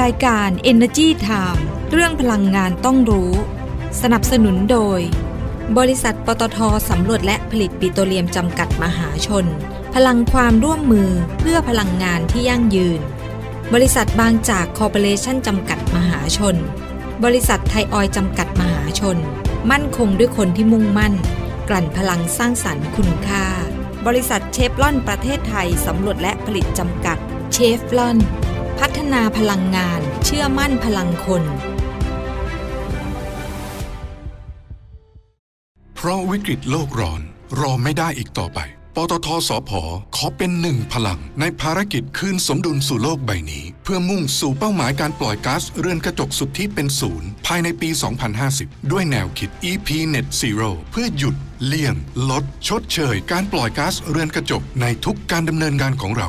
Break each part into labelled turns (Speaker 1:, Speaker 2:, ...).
Speaker 1: รายการ Energy Time เรื่องพลังงานต้องรู้ สนับสนุนโดย บริษัทปตทสำรวจและผลิตปิโตรเลียมจำกัดมหาชน พลังความร่วมมือเพื่อพลังงานที่ยั่งยืน บริษัทบางจากคอร์ปอเรชั่นจำกัดมหาชน บริษัทไทยออยจำกัดมหาชน มั่นคงด้วยคนที่มุ่งมั่น กลั่นพลังสร้างสรรค์คุณค่า บริษัทเชฟลอนประเทศไทยสำรวจและผลิตจำกัดเชฟลอน พัฒนาพลังงาน เชื่อมั่นพลังคน
Speaker 2: เพราะวิกฤตโลกร้อน รอไม่ได้อีกต่อไป ปตทสพขอเป็นหนึ่งพลัง ในภารกิจคืนสมดุลสู่โลกใบนี้ เพื่อมุ่งสู่เป้าหมายการปล่อยก๊าซเรือนกระจกสุทธิเป็นศูนย์ภายในปี 2050 ด้วยแนวคิด EP Net Zero เพื่อหยุดเลี่ยง ลด ชดเชย การปล่อยก๊าซเรือนกระจกในทุกการดำเนินงานของเรา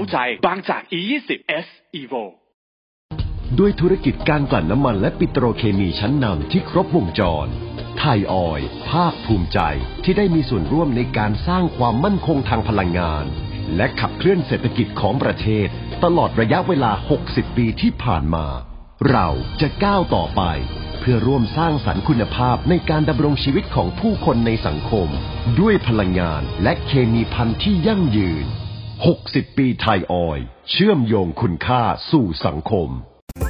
Speaker 3: าใจบางจาก E20 S Evo
Speaker 4: ด้วยธุรกิจการกลั่นน้ำมันและปิโตรเคมีชั้นนำที่ครบวงจร ไทยออยภาคภูมิใจที่ได้มีส่วนร่วมในการสร้างความมั่นคงทางพลังงาน และขับเคลื่อนเศรษฐกิจของประเทศ ตลอดระยะเวลา 60 ปีที่ผ่านมา เราจะก้าวต่อไปเพื่อร่วมสร้างสรรค์คุณภาพในการดำรงชีวิตของผู้คนในสังคม ด้วยพลังงานและเคมีพันธุ์ที่ยั่งยืน 60 ปีไทยออย เชื่อมโยงคุณค่าสู่สังคม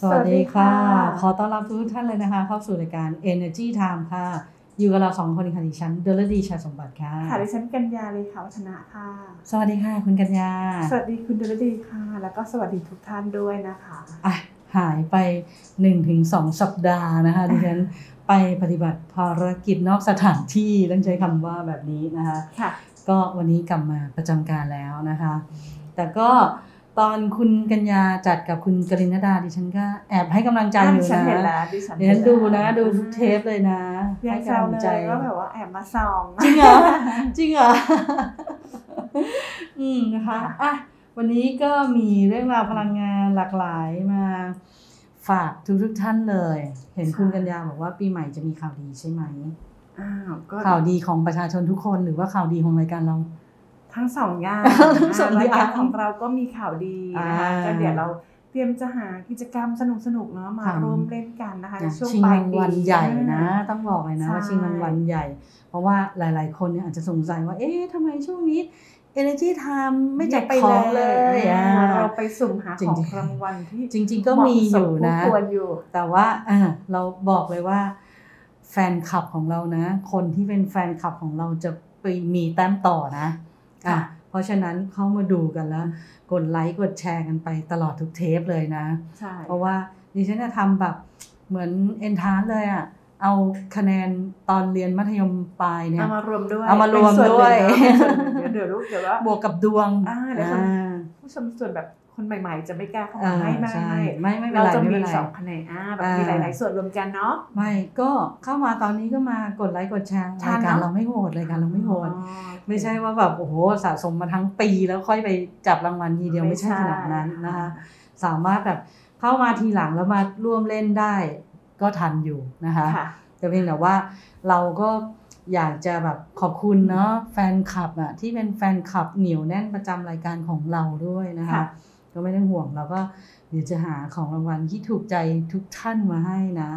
Speaker 5: สวัสดีค่ะ
Speaker 6: สวัสดีค่ะ
Speaker 5: ขอต้อนรับทุกท่านเลยนะคะ เข้าสู่รายการ Energy Time ค่ะ อยู่กับเราสองคนค่ะดิฉันเดลดีชาสมบัติค่ะ
Speaker 6: ค่ะดิฉันกัญญาเลยค่ะวัฒนะค่ะ
Speaker 5: สวัสดีค่ะ คุณกัญญา
Speaker 6: สวัสดีคุณเดลดีค่ะ แล้วก็สวัสดีทุกท่านด้วยนะคะ
Speaker 5: อะหายไป 1-2 สัปดาห์นะคะดิฉันไปปฏิบัติภารกิจนอกสถานที่ต้องใช้คำว่าแบบนี้นะคะ
Speaker 6: ค่ะ
Speaker 5: ก็วันนี้กลับมาประจำการแล้วนะคะ แต่ก็ ตอนคุณกัญญาจัดกับคุณกรินดาดิฉันก็แอบให้กำลังใจอยู่
Speaker 6: ดิฉัน
Speaker 5: นะ
Speaker 6: เห็นแล้วดิฉัน
Speaker 5: ดิฉันดูนะ ดูทุกเทปเลยนะ
Speaker 6: ยั
Speaker 5: ให้
Speaker 6: งแซว
Speaker 5: กำลัง
Speaker 6: เล
Speaker 5: ใจ
Speaker 6: ยว่าแบบว่าแอบมาส่อง
Speaker 5: จริงเหรอจริงเหรออืมนะคะอะวันนี้ก็มีเรื่องราวพลังงานหลากหลายมาฝากทุกทุกๆท่านเลย เห็นคุณกัญญาบอกว่าปีใหม่จะมีข่าวดีใช่ไหม
Speaker 6: อ้าวก็
Speaker 5: ข่าวดีของประชาชนทุกคนหรือว่าข่าวดีของรายการเรา
Speaker 6: ทั้งสองอย่าง
Speaker 5: ทั้งสองอย่าง
Speaker 6: รายการของเราก็มีข่าวดีนะคะ
Speaker 5: อ่า
Speaker 6: ก็เดี๋ยวเราเตรียมจะหากิจกรรมสนุกๆเนาะมา
Speaker 5: ค่ะ
Speaker 6: ร่วมเล่นกันนะคะใน
Speaker 5: นะ
Speaker 6: ช่วง
Speaker 5: ชิง
Speaker 6: ปลารา
Speaker 5: ยง
Speaker 6: ปี
Speaker 5: วัลใหญ่นะต้องบอกเลยนะ
Speaker 6: ใช่
Speaker 5: ว่าชิงรางวัลใหญ่ เพราะว่าหลาย ๆ คนเนี่ยอาจจะสงสัยว่า เอ๊ะทำไมช่วงนี้ Energy Time ไม่จัดของเลยอะ
Speaker 6: เราไปสุ่มหา
Speaker 5: จริ
Speaker 6: ของ
Speaker 5: ๆ
Speaker 6: รางวัลที่
Speaker 5: จริง ๆ ก็มีอยู่นะ
Speaker 6: เหมาสมคู่ควรอยู่
Speaker 5: แต่ว่าอะเราบอกเลยว่า แฟนคลับของเรานะ คนที่เป็นแฟนคลับของเราจะไปมีแต้มต่อนะอะ
Speaker 6: ค่ะ
Speaker 5: เพราะฉะนั้นเข้ามาดูกันแล้ว กดไลค์กดแชร์กันไปตลอดทุกเทปเลยนะ
Speaker 6: ใช่
Speaker 5: เพราะว่าดิฉันจะทำแบบเหมือนเอนทานเลยอะเอาคะแนนตอนเรียนมัธยมปลายเนี่ย
Speaker 6: เอามารวมด้วย
Speaker 5: เอามารวม
Speaker 6: เป็นส่น
Speaker 5: ด้วย
Speaker 6: หนึ่งเนอะเป็นส่วนหนึ่งเดี๋ยวเดี๋ยวลูกเดี๋ยวว่า
Speaker 5: บวกกับดวง
Speaker 6: อ่าเดี๋ยวคน
Speaker 5: อ่า
Speaker 6: ผู้ชมส่วนแบบ คนใหม่ ๆ จะไม่กล้าเข้า
Speaker 5: อ่า
Speaker 6: มาไม่ไม่
Speaker 5: ใช่
Speaker 6: ไม่
Speaker 5: ไม่ไม่เป็น
Speaker 6: เรา
Speaker 5: ไร
Speaker 6: จะ
Speaker 5: ไม่
Speaker 6: มี
Speaker 5: เป็นไร
Speaker 6: สองคะแนนอ่าแบบ
Speaker 5: อ่ามี
Speaker 6: มีหลาย ๆ ส่วนรวมกันเนาะ
Speaker 5: ไม่ก็เข้ามาตอนนี้ก็มากดไลค์กดแชร์
Speaker 6: ทั
Speaker 5: รานยการ
Speaker 6: เนอะ
Speaker 5: เราไม่โหวตรายการเราไม่โหวต
Speaker 6: อ๋อ
Speaker 5: ไม่ใช่ว่าแบบโอ้โหสะสมมาทั้งปีแล้วค่อยไปจับรางวัลทีเดียวไม่ใช่ขนาดนั้นนะคะสามารถแบบเข้ามาทีหลังแล้วมาร่วมเล่นได้ก็ทันอยู่นะคะ
Speaker 6: ค่ะ
Speaker 5: แต่เพียงแต่ว่าเราก็อยากจะแบบขอบคุณเนาะแฟนคลับอะที่เป็นแฟนคลับเหนียวแน่นประจำรายการของเราด้วยนะคะ
Speaker 6: ค่ะ
Speaker 5: ก็ไม่ต้องห่วงเราก็เดี๋ยวจะหาของรางวัลที่ถูกใจทุกท่านมาให้นะ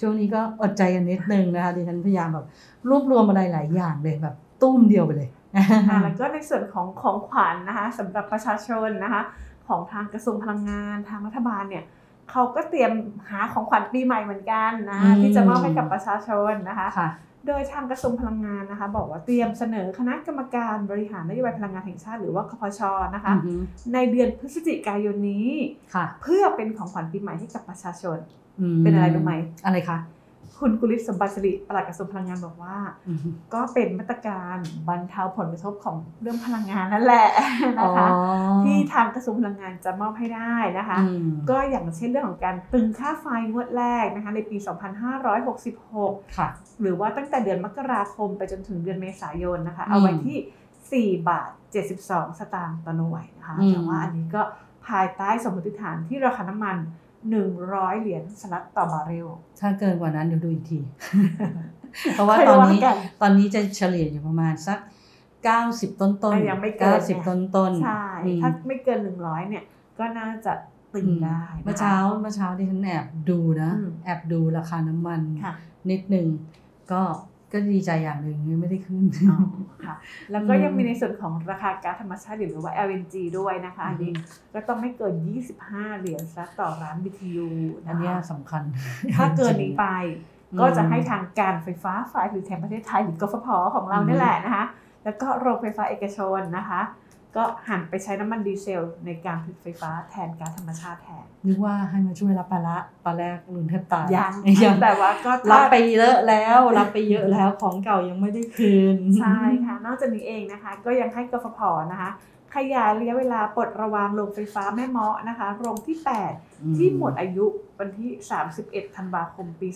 Speaker 5: ช่วงนี้ก็อดใจกันนิดนึงนะคะดิฉันพยายามแบบรวบรวมอะไรหลายอย่างเลยแบบตุ้มเดียวไปเลย
Speaker 6: อ่าแล้วก็ในส่วนของของขวัญนะคะสำหรับประชาชนนะคะ ของทางกระทรวงพลังงานทางรัฐบาลเนี่ยเขาก็เตรียมหาของขวัญปีใหม่เหมือนกันนะ
Speaker 5: อืม
Speaker 6: ที่จะมอบให้กับประชาชนนะคะ
Speaker 5: ค่ะ
Speaker 6: โดยทางกระทรวงพลังงานนะคะ บอกว่าเตรียมเสนอคณะกรรมการบริหารนโยบายพลังงานแห่งชาติ หรือว่าคพชนะคะ
Speaker 5: อือฮึ
Speaker 6: ในเดือนพฤศจิกายนนี้
Speaker 5: ค่ะ
Speaker 6: เพื่อเป็นของขวัญปีใหม่ให้กับประชาชน
Speaker 5: ม
Speaker 6: เป็นอะไรรู้ไหม
Speaker 5: อะไรคะ
Speaker 6: คุณกุลิศสมบัติสิริปลัดกระทรวงพลังงานบอกว่า
Speaker 5: อือฮึ
Speaker 6: ก็เป็นมาตรการบรรเทาผลกระทบของเรื่องพลังงานนั่นแหละนะคะ
Speaker 5: อ๋อ
Speaker 6: ที่ทางกระทรวงพลังงานจะมอบให้ได้นะคะ
Speaker 5: อืม
Speaker 6: ก็อย่างเช่นเรื่องของการตึงค่าไฟงวดแรกนะคะในปี 2566
Speaker 5: ค่ะ
Speaker 6: หรือว่าตั้งแต่เดือนมกราคมไปจนถึงเดือนเมษายนนะคะ
Speaker 5: อืม
Speaker 6: เอาไว้ที่ 4 บาท 72 สตางค์ต่อหน่วยนะคะ
Speaker 5: อืม
Speaker 6: แต่ว่าอันนี้ก็ภายใต้สมมติฐานที่ราคาน้ำมัน 100 เหรียญสหรัฐต่อบาร์เรล
Speaker 5: ถ้าเกินกว่านั้นเดี๋ยวดูอีกที เพราะว่า
Speaker 6: ค่อย
Speaker 5: ตอน
Speaker 6: ว่า
Speaker 5: นี้
Speaker 6: กัน
Speaker 5: ตอนนี้จะเฉลี่ยอยู่ประมาณสัก 90 ต้นต้น
Speaker 6: อะยังไม่เกิน
Speaker 5: สิบต้นต้น
Speaker 6: ใช่
Speaker 5: อืม
Speaker 6: ถ้าไม่เกิน 100 เนี่ย ก็น่าจะตึงได้นะคะ
Speaker 5: เมื่อเช้าเมื่อเช้าที่ฉันแอบดูนะ
Speaker 6: อืม
Speaker 5: แอบดูราคาน้ำมัน
Speaker 6: ค่ะ
Speaker 5: นิดนึงก็ ก็ดีใจอย่างหนึ่งไม่ได้ขึ้น
Speaker 6: อ๋อค่ะแล้วก็
Speaker 5: อืม
Speaker 6: ยังมีในส่วนของราคาก๊าซธรรมชาติหรือว่า LNG ด้วยนะคะอันนี้
Speaker 5: อืม
Speaker 6: ก็ต้องไม่เกิน 25 เหรียญซะต่อร้าน BTU
Speaker 5: อั
Speaker 6: นะ
Speaker 5: นเนี้ย
Speaker 6: คะ
Speaker 5: สำคัญ
Speaker 6: ถ้าเกินนี้ไป
Speaker 5: อืม
Speaker 6: ก็จะให้ทางการไฟฟ้าฝ่ายผลิตแห่งประเทศไทยหรือกฟผของเรา
Speaker 5: อืม
Speaker 6: นี่แหละนะคะ แล้วก็โรงไฟฟ้าเอกชนนะคะ ก็หันไปใช้น้ำมันดีเซลในการผลิตไฟฟ้าแทนก๊าซธรรมชาติแทน
Speaker 5: นึกว่าให้มาช่วยรับภาระตอนแรกลุนแทบตาย
Speaker 6: ยัง
Speaker 5: ยัง
Speaker 6: แต่ว่าก็
Speaker 5: รับไปเยอะแล้วรับไปเยอะแล้วของเก่ายังไม่ได้คืน
Speaker 6: ใช่ค่ะ นอกจากนี้เองนะคะ ก็ยังให้กฟผนะคะขยายระยะเวลาปลดระวางโรงไฟฟ้าแม่เมาะนะคะโรงที่
Speaker 5: อืม
Speaker 6: 8ที่หมดอายุวันที่ 31 ธันวาคม ปี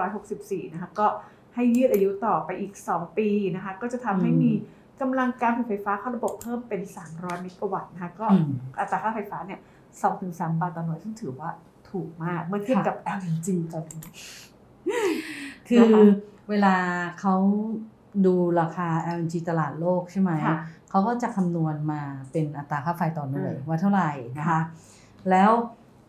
Speaker 6: 2564 นะคะก็ให้ยืดอายุต่อไปอีก 2 ปีนะคะ ก็จะทำให้มี กำลังการผลิตไฟฟ้าเข้าระบบเพิ่มเป็น 300 เมกะวัตต์นะคะก็
Speaker 5: อืม
Speaker 6: อัตราค่าไฟฟ้าเนี่ย2-3บาทต่อหน่วยซึ่งถือว่าถูกมากเมื่อเทียบ
Speaker 5: ค่ะ
Speaker 6: กับ LNG ตอนนี้
Speaker 5: คือ
Speaker 6: นะคะ
Speaker 5: เวลาเขาดูราคา LNG ตลาดโลกใช่ไหม
Speaker 6: ค่ะ
Speaker 5: เขาก็จะคำนวณมาเป็นอัตราค่าไฟต่อหน่วย
Speaker 6: อืม
Speaker 5: ว่าเท่าไหร่นะคะ แล้ว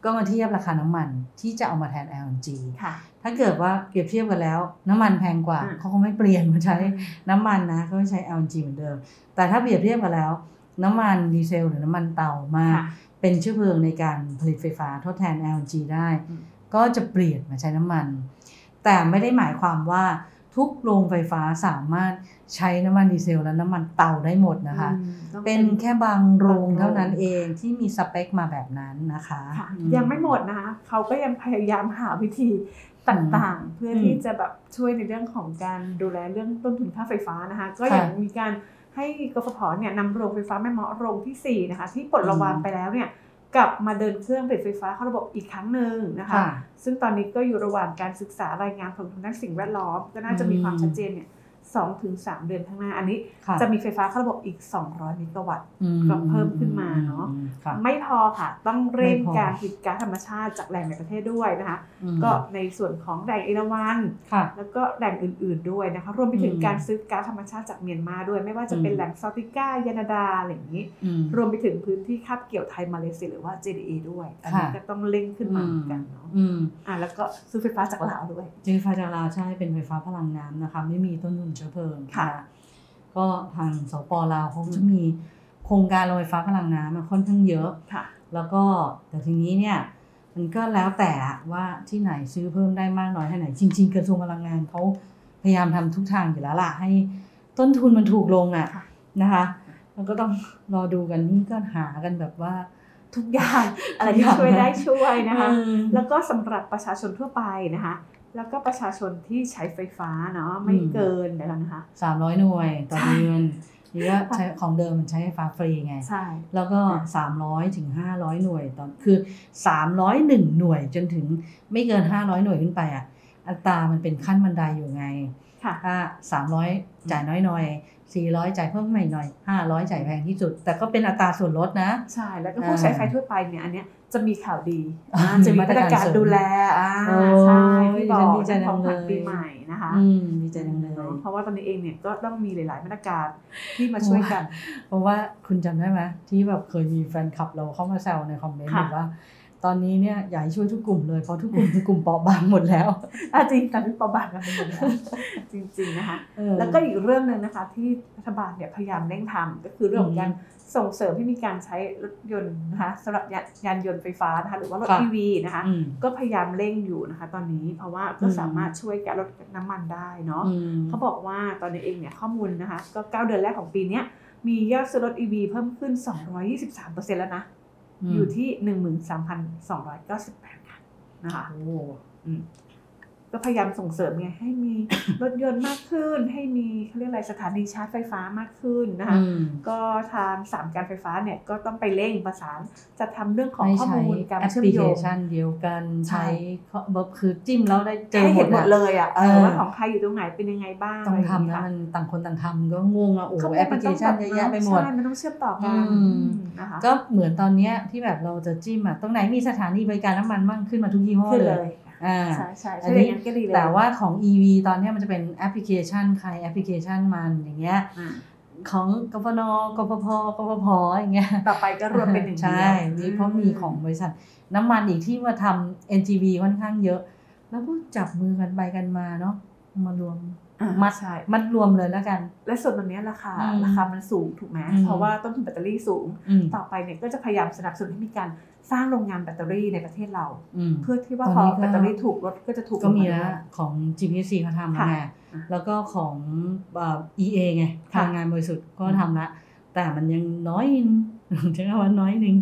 Speaker 5: ก็มาเทียบราคาน้ำมันที่จะเอามาแทน LNG
Speaker 6: ค่ะ
Speaker 5: ถ้าเกิดว่าเปรียบเทียบกันแล้ว น้ำมันแพงกว่า
Speaker 6: อืม
Speaker 5: เขาคงไม่เปลี่ยนมาใช้น้ำมันนะเขาไม่ใช้ LNG เหมือนเดิม แต่ถ้าเปรียบเทียบกันแล้ว น้ำมันดีเซลหรือน้ำมันเตามา
Speaker 6: ค่ะ
Speaker 5: เป็นเชื้อเพลิงในการผลิตไฟฟ้าทดแทน LNG ได้
Speaker 6: อืม
Speaker 5: ก็จะเปลี่ยนมาใช้น้ำมัน แต่ไม่ได้หมายความว่า ทุกโรงไฟฟ้าสามารถใช้น้ำมันดีเซลและน้ำมันเตาได้หมดนะคะ
Speaker 6: อืมต้อง
Speaker 5: เป็นแค่บางโรง
Speaker 6: บางโรง
Speaker 5: เท่านั้นเองที่มีสเปคมาแบบนั้นนะคะ
Speaker 6: ค่ะ
Speaker 5: อื
Speaker 6: ยังไม่หมดนะคะเขาก็ยังพยายามหาวิธีต่างๆ เพื่อที่จะแบบช่วยในเรื่องของการดูแลเรื่องต้นทุนค่าไฟฟ้านะคะ ก็อย่างมีการให้กฟผเนี่ยนำโรงไฟฟ้าแม่เมาะโรงที่4นะคะที่ปลดระวางไปแล้วเนี่ย กลับมาเดินเครื่องผลิตไฟฟ้าเข้าระบบอีกครั้งหนึ่งนะคะ
Speaker 5: ค่ะ
Speaker 6: ซึ่งตอนนี้ก็อยู่ระหว่างการศึกษารายงานผลทางด้านสิ่งแวดล้อม ก็น่าจะมีความชัดเจนเนี่ย สองถึงสามเดือนข้างหน้า อันนี้
Speaker 5: ค่ะ
Speaker 6: จะมีไฟฟ้าเข้าระบบอีก 200 เมกะวัตต์
Speaker 5: อืม
Speaker 6: ก็เพิ่มขึ้นมาเนอะ
Speaker 5: อืมค่ะ
Speaker 6: ไม่พอค่ะ ต้องเร่ง
Speaker 5: ไม่พอ
Speaker 6: การผลิตก๊าซธรรมชาติจากแหล่งในประเทศด้วยนะคะ
Speaker 5: อืม
Speaker 6: ก็ในส่วนของแหล่งเอราวัน
Speaker 5: ค่ะ
Speaker 6: แล้วก็แหล่งอื่นๆด้วยนะคะ รวมไปถึง
Speaker 5: อืม
Speaker 6: การซื้อก๊าซธรรมชาติจากเมียนมาด้วย ไม่ว่าจะเป็น
Speaker 5: อืม
Speaker 6: แหล่งซาติก้ายานาดาอะไรอย่างนี้
Speaker 5: อืม
Speaker 6: รวมไปถึงพื้นที่คาบเกี่ยวไทยมาเลเซียหรือว่า JDA ด้วย อันนี้
Speaker 5: ค่ะ
Speaker 6: ก็ต้องเร่งขึ้นมาเหมือนกันเนาะ
Speaker 5: อืม
Speaker 6: อะแล้วก็ซื้อไฟฟ้าจากลาวด้วย
Speaker 5: เจอไฟจากลาวใช่เป็นไฟฟ้าพลังน้ำนะคะ ไม่มีต้นทุนเชื้อเพลิง
Speaker 6: ค่ะ
Speaker 5: นก็ทางสปลาวเขาจะมีโครงการโรงไฟฟ้าพลังน้ำมาค่อนข้างเยอะ
Speaker 6: ค่ะ
Speaker 5: แล้วก็แต่ทีนี้เนี่ยมันก็แล้วแต่ว่าที่ไหนซื้อเพิ่มได้มากน้อยแค่ไหน จริง ๆ กระทรวงพลังงานเขาพยายามทำทุกทางอยู่แล้วล่ะให้ต้นทุนมันถูกลงอะ
Speaker 6: ค่ะ
Speaker 5: นะคะแล้วก็ต้องรอดูกันนี่ก็หากันแบบว่า
Speaker 6: ทุกอย่างอะไรที่ช่วยได้ช่วยนะคะ
Speaker 5: อืม
Speaker 6: แล้วก็สำหรับประชาชนทั่วไปนะคะ แล้วก็ประชาชนที่ใช้ไฟฟ้าเนาะไม่
Speaker 5: อืม
Speaker 6: เกินเดี๋ยวก่อนนะคะ
Speaker 5: สามร้อยหน่วยต่อ
Speaker 6: ใช่
Speaker 5: เดือนนี่ก็ใช้ของเดิมมันใช้ไฟฟ้าฟรีไง
Speaker 6: ใช่
Speaker 5: แล้วก็300ถึง500หน่วยตอนคือ301หน่วยจนถึงไม่เกิน500หน่วยขึ้นไปอะอัตรามันเป็นขั้นบันไดอยู่ไง
Speaker 6: ค่ะ
Speaker 5: ถ้า300จ่ายน้อยหน่อย400จ่ายเพิ่มใหม่หน่อย500จ่ายแพงที่สุด แต่ก็เป็นอัตราส่วนลดนะ
Speaker 6: ใช่ แล้วก็ผู้ใช้ไฟทั่วไปเนี่ยอันเนี้ย จะมีข่าวดี
Speaker 5: อ่า
Speaker 6: อ่าจะมีมาตรการดูแลอ่า
Speaker 5: โอ้
Speaker 6: ใช่ที่บ
Speaker 5: ดิ
Speaker 6: อ
Speaker 5: ฉัน
Speaker 6: ก
Speaker 5: ดีใจ
Speaker 6: เรื่องของขวัญ
Speaker 5: จังเลย
Speaker 6: ปีใหม่นะคะ
Speaker 5: อืมดีใจจังเลย
Speaker 6: เนอะเพราะว่าตอนนี้เองเนี่ยก็ต้องมีหลาย ๆ มาตรการที่มาช่วยกัน
Speaker 5: เพราะว่าคุณจำได้ไหมที่แบบเคยมีแฟนคลับเราเข้ามาแซวในคอมเมนต์
Speaker 6: ค่ะ
Speaker 5: บอกว่า ตอนนี้เนี่ยอยากให้ช่วยทุกกลุ่มเลยเพราะทุกกลุ่มคือกลุ่มเปราะบางหมดแล้ว
Speaker 6: อะจริงตอนนี้ประบาดกันไปหมดแล้วจริงๆนะคะ
Speaker 5: เออ
Speaker 6: แล้วก็อีกเรื่องหนึ่งนะคะ ที่รัฐบาลเนี่ยพยายามเร่งทำก็คือเรื่องของการส่งเสริมให้มีการใช้รถยนต์นะคะสำหรับยานยานยนต์ไฟฟ้านะคะหรือว่ารถ
Speaker 5: ค่ะ
Speaker 6: EV นะคะ
Speaker 5: อืม
Speaker 6: ก็พยายามเร่งอยู่นะคะ ตอนนี้เพราะว่าก็
Speaker 5: อืม
Speaker 6: สามารถช่วยแก้ลดน้ำมันได้เนาะ
Speaker 5: อืม
Speaker 6: เขาบอกว่าตอนนี้เองเนี่ยข้อมูลนะคะ ก็ 9 เดือนแรกของปีเนี้ยมียอดซื้อรถ EV เพิ่มขึ้น 223%แล้วนะ อยู่ที่ 13,298คันนะคะ
Speaker 5: โอ้
Speaker 6: อืม ก็พยายามส่งเสริมไงให้มีรถยนต์มากขึ้น ให้มีเขาเรียกอะไรสถานีชาร์จไฟฟ้ามากขึ้นนะคะ
Speaker 5: อืม
Speaker 6: ก็ทางสามการไฟฟ้าเนี่ยก็ต้องไปเร่งประสานจะทำเรื่องของ
Speaker 5: ให้
Speaker 6: ข้อ
Speaker 5: ใช้
Speaker 6: มูลการ
Speaker 5: แอป
Speaker 6: เชื่อ
Speaker 5: พ
Speaker 6: ม
Speaker 5: ลิ
Speaker 6: โย
Speaker 5: เค
Speaker 6: ง
Speaker 5: ชันเดียวกัน
Speaker 6: ใช่
Speaker 5: ใช้ข้อแบบคือจิ้มแล้วได้เจอ
Speaker 6: ให้
Speaker 5: หม
Speaker 6: เห็
Speaker 5: ด
Speaker 6: นหมด
Speaker 5: อะ
Speaker 6: เลยอะเอ
Speaker 5: เอ
Speaker 6: อ
Speaker 5: อ
Speaker 6: ว่าของใครอยู่ตรงไหนเป็นยังไงบ้าง
Speaker 5: ต้องะ
Speaker 6: ไร
Speaker 5: ทำ
Speaker 6: ย่า
Speaker 5: นะ
Speaker 6: เย
Speaker 5: มันต่างคนต่างทำก็งงอะโอ้โห
Speaker 6: ข้มูล
Speaker 5: แอปพลิเคชัน
Speaker 6: มั
Speaker 5: เย
Speaker 6: ต้
Speaker 5: อะ
Speaker 6: งแบบ
Speaker 5: แยะไปหมด
Speaker 6: ใช่มันต้องเชื่อมต่อกัน
Speaker 5: อืม
Speaker 6: นะคะ
Speaker 5: ก็เหมือนตอนเนี้ยที่แบบเราจะจิ้มอะตรงไหนมีสถานีบริการน้ำมันมั่งขึ้นมาทุกยี่ห้อ
Speaker 6: ขึ้น
Speaker 5: เล
Speaker 6: เลยย
Speaker 5: อ่า
Speaker 6: ใช่ใช่
Speaker 5: อั
Speaker 6: ใช่
Speaker 5: น
Speaker 6: อ
Speaker 5: นี้
Speaker 6: ย่างนั้นก็ดีเลย
Speaker 5: แต่ว่าของ EV ตอนเนี้ยมันจะเป็นแอปพลิเคชันใครแอปพลิเคชันมันอย่างเงี้ย
Speaker 6: อ่า
Speaker 5: ของกฟนกฟพกฟพอย่างเงี้ย
Speaker 6: ต่อไปก็รวมเป็นหนึ่งเดียว
Speaker 5: ใช่นี่เพราะมีของบริษัท น้ำมันอีกที่มาทำ NGV ค่อนข้างเยอะ แล้วก็จับมือกันไปกันมาเนาะมารวม
Speaker 6: อ่า
Speaker 5: มัด
Speaker 6: ใช่
Speaker 5: มัดรวมเลยแล้วกัน
Speaker 6: และส่วนตรงเนี้ยราคา
Speaker 5: อืม
Speaker 6: ราคามันสูงถูกไหม
Speaker 5: อืม
Speaker 6: เพราะว่าต้นทุนแบตเตอรี่สูง
Speaker 5: อืม
Speaker 6: ต่อไปเนี่ยก็จะพยายามสนับสนุนให้มีการ สร้างโรงงานแบตเตอรี่ในประเทศเรา
Speaker 5: อืม
Speaker 6: เพื่อที่ว่า
Speaker 5: ตอน
Speaker 6: พอ
Speaker 5: นี้ก็
Speaker 6: แบตเตอรี่ถูกรถก็จะถูก
Speaker 5: ก็มี
Speaker 6: ลงา
Speaker 5: แล้ว
Speaker 6: ด้วย
Speaker 5: ของ GPC เขาทำแล้ว
Speaker 6: ค่ะ
Speaker 5: ไง
Speaker 6: อะ
Speaker 5: แล้วก็ของเอ่อ EA ไงพ
Speaker 6: ค่ะ
Speaker 5: ลังงานบริสุทธิ์ก็ทำละแต่มันยังน้อยนิดใช้คำว่าน้อยนึง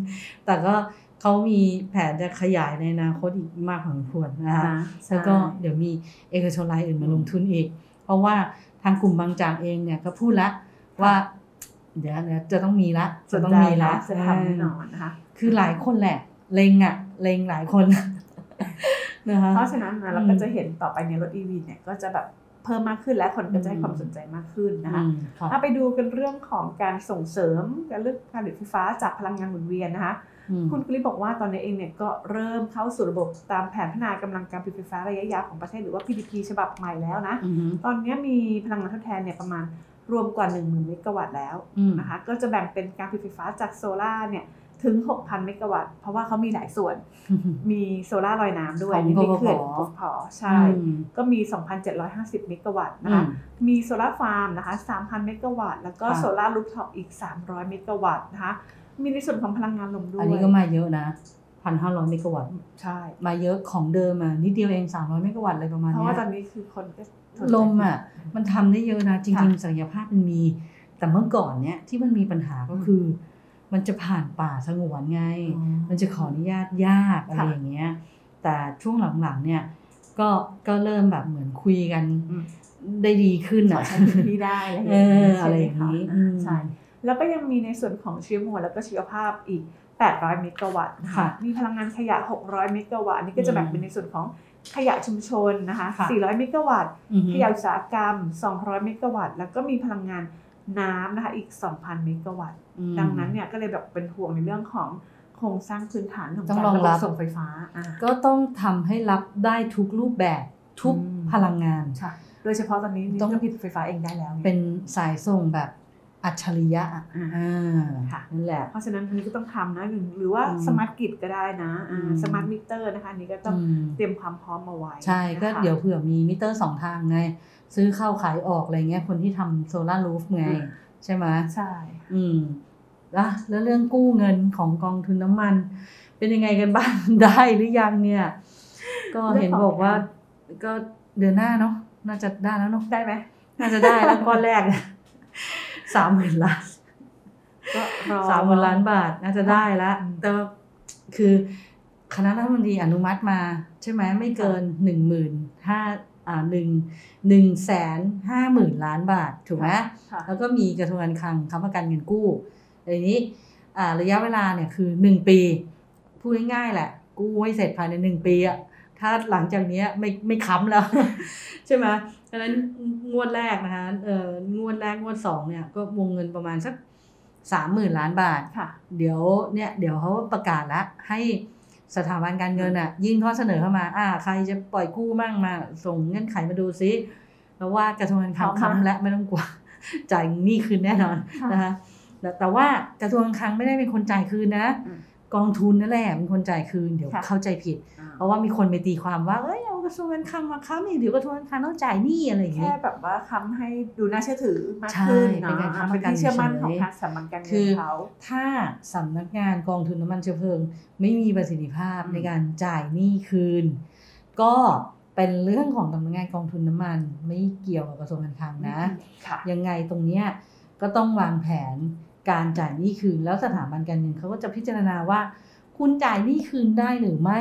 Speaker 5: แต่ก็เขามีแผนจะขยายในอนาคตอีกมากพอสมควรนะคะ
Speaker 6: นะ
Speaker 5: แล้วก็
Speaker 6: ใช่
Speaker 5: เดี๋ยวมีเอกชนรายอื่นมาลงทุนอีก เพราะว่าทางกลุ่มบางจากเองเนี่ยก็พูดละว่า เดี๋ยวเดี๋ยวจะต้องมีละ
Speaker 6: ส
Speaker 5: จะ
Speaker 6: น
Speaker 5: ต้อง
Speaker 6: ใจ
Speaker 5: มีละ
Speaker 6: นะจะทำแน่นอนนะคะ
Speaker 5: คือหลายคนแหละเลงอะเลงหลายคนนะคะ
Speaker 6: เพราะฉะนั้นนะเรา
Speaker 5: อืม
Speaker 6: ก็จะเห็นต่อไปในยรถ EV เนี่ยก็จะแบบเพิ่มมากขึ้นและคนก็จะให้
Speaker 5: อืม
Speaker 6: ความสนใจมากขึ้นนะคะ
Speaker 5: อืมค่ะ
Speaker 6: ถ้าไปดูกันเรื่องของการส่งเสริมการเลือกการผลิตไฟฟ้าจากพลังงานหมุนเวียนนะคะ
Speaker 5: อืม
Speaker 6: คุณกุลิบอกว่าตอนนี้เองเนี่ยก็เริ่มเข้าสู่ระบบตามแผนพัฒนากำลังการผลิตไฟฟ้าระยะยาวของประเทศหรือว่า PDP ฉบับใหม่แล้วนะ
Speaker 5: อืม
Speaker 6: ตอนนี้มีพลังงานทดแทนเนี่ยประมาณ รวมกว่า 1 0,000 เมกะวัตต์แล้ว
Speaker 5: อืม
Speaker 6: นะคะก็จะแบ่งเป็นการผลิตไฟฟ้าจากโซลาร์เนี่ยถึง 6,000 เมกะวัตต์ เพราะว่าเขามีหลายส่วน มีโซลาร์ลอยน้ำด้วย
Speaker 5: ของ
Speaker 6: มีเขื่อน
Speaker 5: กฟผ
Speaker 6: กฟผใช่
Speaker 5: อืม
Speaker 6: ก็มี 2,750 เมกะวัตต์นะ
Speaker 5: อื
Speaker 6: คะ
Speaker 5: ม
Speaker 6: มีโซลาร์ฟาร์มนะคะ 3,000 เมกะวัตต์ แล้วก็
Speaker 5: ค่ะ
Speaker 6: โซลาร์รูฟท็อปอีก 300 เมกะวัตต์นะคะ มีในส่วนของพลังงานลมด้วย
Speaker 5: อันนี้ก็มาเยอะนะ พันห้าร้อยเมกะวัตต์
Speaker 6: ใช่
Speaker 5: มาเยอะของเดิมอะนิดเดียวเองสามร้อยเมกะวัตต์อะไรประมาณ
Speaker 6: เพราะ
Speaker 5: เนี้
Speaker 6: ว่ายตอนนี้คือคนก็สนใจ
Speaker 5: ลมอะมันทำได้เยอะนะ จริง
Speaker 6: ค่ะ
Speaker 5: ๆศักยภาพมันมี แต่เมื่อก่อนเนี้ยที่มันมีปัญหาก็คือ มันจะผ่านป่าสงวนไง
Speaker 6: อ๋อ
Speaker 5: มันจะขออนุญาตยากอะไร
Speaker 6: ค่ะ
Speaker 5: อย่างเงี้ยแต่ช่วงหลังๆเนี่ยก็ก็เริ่มแบบเหมือนคุยกัน
Speaker 6: อืม
Speaker 5: ได้ดีขึ้น
Speaker 6: ขอ
Speaker 5: อะ
Speaker 6: ใช้พื้นที่ได้อะไรอย่าง
Speaker 5: เอ
Speaker 6: เงี้
Speaker 5: อยอะไรอย่าง
Speaker 6: นี้
Speaker 5: นี้
Speaker 6: ใช่ไหม
Speaker 5: อืม
Speaker 6: คะใช่แล้วก็ยังมีในส่วนของชีวมวลแล้วก็ชีวภาพอีก 800 เมกะวัตต์นะคะ
Speaker 5: ค่ะ
Speaker 6: มีพลังงานขยะ 600 เมกะวัตต์อันนี้ก็จะแบ่งเป็นในส่วนของขยะชุมชนนะคะ
Speaker 5: ค่ะ
Speaker 6: 400 เมกะวัตต์
Speaker 5: อือฮึ
Speaker 6: ขยะอุตสาหกรรม 200 เมกะวัตต์ แล้วก็มีพลังงานน้ำนะคะอีก 2,000 เมกะวัตต์
Speaker 5: อืม
Speaker 6: ดังนั้นเนี่ยก็เลยแบบเป็นห่วงในเรื่องของโครงสร้างพื้นฐานของ
Speaker 5: ต้อง
Speaker 6: การ
Speaker 5: รอง
Speaker 6: รับ
Speaker 5: ระ
Speaker 6: บบส่งไฟฟ้าอ่า
Speaker 5: ก็ต้องทำให้รับได้ทุกรูปแบบทุก
Speaker 6: อืม
Speaker 5: พลังงาน
Speaker 6: ใช่โดยเฉพาะตอนนี้
Speaker 5: ต้อง
Speaker 6: ก็ผลิตไฟฟ้าเองได้แล้วไง
Speaker 5: เป็นสายส่งแบบ อัจฉริยะอะ
Speaker 6: อ่า
Speaker 5: อ่า
Speaker 6: ค่ะ
Speaker 5: นั่นแหละ
Speaker 6: เพราะฉะนั้นอันนี้ก็ต้องทำนะหรือหรือว่า
Speaker 5: อืม
Speaker 6: smart grid ก็ได้นะ
Speaker 5: อืม
Speaker 6: smart meter นะคะอันนี้ก็ต้อง
Speaker 5: อืม
Speaker 6: เตรียมความพร้อมมาไว้
Speaker 5: ใช่ก็
Speaker 6: นะคะ
Speaker 5: เดี๋ยวเผื่อมีมิเตอร์สองทางไง ซื้อเข้าขายออกอะไรเงี้ยคนที่ทำโซลารูฟไง
Speaker 6: อืม
Speaker 5: ใช่ไหม
Speaker 6: ใช่
Speaker 5: อืมแล้วแล้วเรื่องกู้เงินของกองทุนน้ำมัน เป็นยังไงกันบ้างได้หรือยังเนี่ย ก็เห็นบอกว่าก็เดือนหน้าเนาะน่าจะได้แล้วเนาะ
Speaker 6: ได้ไหม
Speaker 5: น่าจะได้แล้วก้อนแรก สามหมื่นล้าน
Speaker 6: ก็รอ
Speaker 5: สามหมื่นล้านบาทน่าจะได้แล้ว
Speaker 6: อืม
Speaker 5: แต่คือคณะรัฐมนตรีอนุมัติมา ใช่ไหมไม่เกินหนึ่งหมื่นห้าอ่าหนึ่งหนึ่งแสนห้าหมื่นล้านบาทถูกไหม
Speaker 6: ค่ะ
Speaker 5: แล้วก็มีกระทรวงการคลังค้ำประกันเงินกู้อันนี้อ่าระยะเวลาเนี่ยคือหนึ่งปีพูดง่ายๆแหละ กู้ให้เสร็จภายในหนึ่งปีอะถ้าหลังจากเนี้ยไม่ไม่ค้ำแล้ว ใช่ไหม ดังนั้นงวดแรกนะคะเอ่องวดแรกงวดสองเนี่ยก็วงเงินประมาณสักสามหมื่นล้านบาท
Speaker 6: ค่ะ
Speaker 5: เดี๋ยวเนี่ยเดี๋ยวเขาประกาศแล้วให้สถาบันการเงินอะ ยื่นข้อเสนอเข้ามา อ่า ใครจะปล่อยกู้มั่งมา ส่งเงื่อนไขมาดูซิแล้วว่ากระทรวงการคลัง
Speaker 6: พร้อมนะ
Speaker 5: ค้ำและไม่ต้องกลัวจ่ายหนี้คืนแน่นอน
Speaker 6: ค่ะ
Speaker 5: นะคะแต่แต่ว่ากระทรวงการคลังไม่ได้เป็นคนจ่ายคืนนะ
Speaker 6: อืม
Speaker 5: กองทุนนั่นแหละเป็นคนจ่ายคืนเดี๋ยว
Speaker 6: ค่ะ
Speaker 5: เข้าใจผิด เพราะว่ามีคนไปตีความว่าเอ้ยเอา กระทรวงการคลังมาค้ำอีกเดี๋ยวกระทรวงการคลังต้องจ่ายหนี้อะไรอย่าง
Speaker 6: แค่
Speaker 5: เงี้ย
Speaker 6: แบบว่าค้ำให้ดูน่าเชื่อถือมาก
Speaker 5: ใช่
Speaker 6: ขึ้น
Speaker 5: เป็น
Speaker 6: เนาะ
Speaker 5: การค้ำ
Speaker 6: เป็น
Speaker 5: ประกัน
Speaker 6: ที่เชื่อมั่น
Speaker 5: เฉยๆ
Speaker 6: ของทางสถาบันการเงิ
Speaker 5: คื
Speaker 6: น
Speaker 5: อ
Speaker 6: เขา
Speaker 5: ถ้าสำนักงานกองทุนน้ำมันเชื้อเพลิง ไม่มีประสิทธิภาพ
Speaker 6: อืม
Speaker 5: ในการจ่ายหนี้คืน ก็เป็นเรื่องของสำนักงานกองทุนน้ำมันไม่เกี่ยวกับกระทรวงการคลังนะ
Speaker 6: ค่ะ
Speaker 5: ยังไงตรงเนี้ยก็ต้องวางแผนการจ่ายหนี้คืน แล้วสถาบันการเงินเขาก็จะพิจารณาว่า คุณจ่ายหนี้คืนได้หรือไม่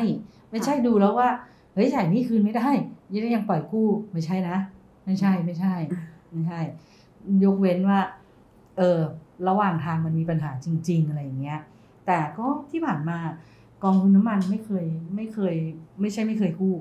Speaker 5: ไม่ใช่ดูแล้วว่า เฮ้ยจ่ายหนี้คืนไม่ได้ยังยังปล่อยกู้ไม่ใช่นะ ไม่ใช่ไม่ใช่ ไม่ใช่ ยกเว้นว่า เออ ระหว่างทางมันมีปัญหาจริง ๆ อะไรอย่างเงี้ย แต่ก็ที่ผ่านมากองทุนน้ำมันไม่เคยไม่เคย ไม่ใช่ไม่เคยกู้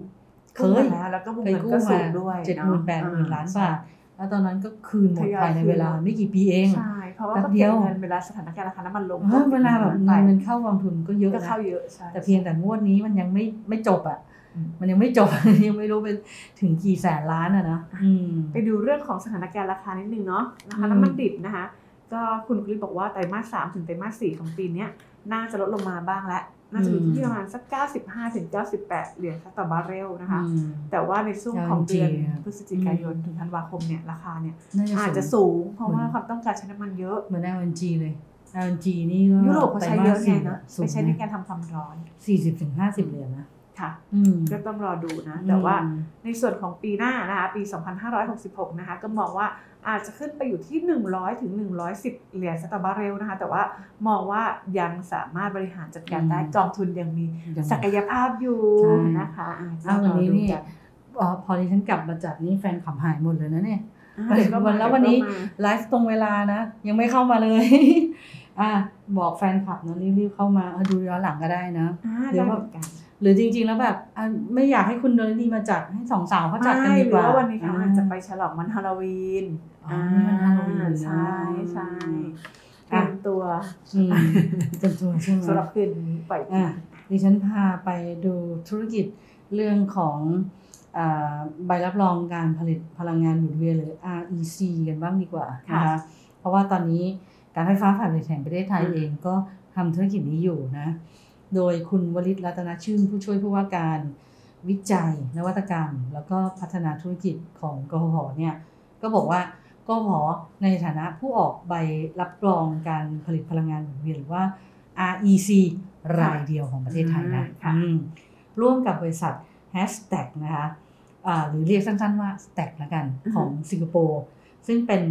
Speaker 5: เค
Speaker 6: กู้
Speaker 5: ย
Speaker 6: มาแล้วแล้วก็วง
Speaker 5: เคย
Speaker 6: เงิน
Speaker 5: กู้
Speaker 6: ก็สู
Speaker 5: มาง
Speaker 6: ด้วย
Speaker 5: เจ็ดหมื่นแปดหมื่นล้านบาทแล้วตอนนั้นก็คืนหมด
Speaker 6: ทยอย
Speaker 5: ภายใน
Speaker 6: คืน
Speaker 5: เวลาไม่กี่ปีเอง
Speaker 6: ใช่เพราะว่า
Speaker 5: แป๊บ
Speaker 6: ก็
Speaker 5: เดี
Speaker 6: เก็
Speaker 5: ย
Speaker 6: บ
Speaker 5: ว
Speaker 6: เงินเวลาสถานการณ์ราคาน้ำมันลง
Speaker 5: เออเวลาแบบ
Speaker 6: ไป
Speaker 5: เงินมันเข้ากองทุนก็เยอะ
Speaker 6: ก็
Speaker 5: นะ
Speaker 6: เข้าเยอะใช่
Speaker 5: แต่เพียงแต่งวดนี้มันยังไม่ไม่จบอะ
Speaker 6: อื ม
Speaker 5: มันยังไม่จบยังไม่รู้เป็นถึงกี่แสนล้านอะนะอืม
Speaker 6: ไปดูเรื่องของสถานการณ์ราคานิดนึงเนาะนะคะ
Speaker 5: อืม
Speaker 6: น้ำมันดิบนะคะ ก็คุณคลิปบอกว่าไตรมาสสามถึงไตรมาสสี่ของปีเนี้ยน่าจะลดลงมาบ้างแล้วน่าจะอยู่ที่ประมาณสัก 95ถึง98 เหรียญต่อบาร์เรลนะคะ
Speaker 5: อืม
Speaker 6: แต่ว่าในช่วงของเดือน
Speaker 5: จริงๆอะ
Speaker 6: พฤศจิกายนถึงธันวาคมเนี่ยราคาเนี่ย
Speaker 5: น่าจะ
Speaker 6: อาจจะ
Speaker 5: สูง
Speaker 6: สูง เพราะว่าความต้องการใช้น้ำมันเยอะ
Speaker 5: เหมือน LNG เลย LNG นี่ก็
Speaker 6: ยุโรปเขาใช้เยอะไงนะ
Speaker 5: สู
Speaker 6: ไป
Speaker 5: ง
Speaker 6: ใช้ในการทำความร้อน
Speaker 5: สี่สิบถึงห้าสิบเหรียญนะ
Speaker 6: ค่ะ
Speaker 5: อืม
Speaker 6: ก็ต้องรอดูนะ แต่ว่า
Speaker 5: อืม
Speaker 6: ในส่วนของปีหน้านะคะ ปี 2566 นะคะ ก็มองว่าอาจจะขึ้นไปอยู่ที่ 100 ถึง 110 เหรียญสตาร์บาร์เรลนะคะ แต่ว่ามองว่ายังสามารถบริหารจัดการได้
Speaker 5: อืม
Speaker 6: กองทุนยังมี
Speaker 5: ยัง
Speaker 6: ศักยภาพอยู่
Speaker 5: ใช่
Speaker 6: นะคะอะ
Speaker 5: เอาวันนี้
Speaker 6: รดู
Speaker 5: นี่
Speaker 6: กั
Speaker 5: อ๋อพอที่ฉันกลับมาจัดนี่แฟนขับหายหมดเลยนะเนี่ย
Speaker 6: อะเดี๋ยวก็มา
Speaker 5: แล้ววันนี้
Speaker 6: เดี๋ยก็มา
Speaker 5: ไลฟ์ตรงเวลานะ ยังไม่เข้ามาเลยอะบอกแฟนคลับนะรีบๆเข้ามาเออดูย้อนหลังก็ได้นะ
Speaker 6: อ่า
Speaker 5: เดี๋ยว
Speaker 6: ได้
Speaker 5: ว่า
Speaker 6: เหมือนกัน
Speaker 5: หรือจริง ๆ แล้วแบบอะไม่อยากให้คุณโดนดีมาจัดให้สองสาวเขาจัดกันดีกว่า
Speaker 6: ไม่หรือว่าวันนี้เขาอาจจะไปฉลองวันฮาโลวีน
Speaker 5: อ๋อวันฮาโลวีนนะ
Speaker 6: ใช่ใช่เต
Speaker 5: อะ
Speaker 6: รียมตัว
Speaker 5: อืมเป็นตัวใช่ไหม
Speaker 6: สำหรับคืนนี้ปล่อย
Speaker 5: อะดิฉันพาไปดูธุรกิจเรื่องของอาใบรับรองการผลิตพลังงานหมุนเวียนหรือ REC กันบ้างดีกว่านะคะเพราะว่าตอนนี้การไฟฟ้าฝ่ายผลิตแห่งประเทศไทยเองก็ทำธุรกิจนี้อยู่นะ โดยคุณวลิตรัตนชื่นผู้ช่วยผู้ว่าการวิจัยนวัตกรรม แล้วก็พัฒนาธุรกิจของกพเนี่ยก็บอกว่ากพในฐานะผู้ออกใบรับรองการผลิตพลังงานหมุนเวียนหรือว่า REC รายเดียวของประเทศไทยนะ
Speaker 6: ค่ะ
Speaker 5: อืมร่วมกับบริษัท Hashtag นะคะอ่าหรือเรียกสั้นๆว่า Stack ละกัน
Speaker 6: อือฮึ
Speaker 5: ของสิงคโปร์ซึ่งเป็น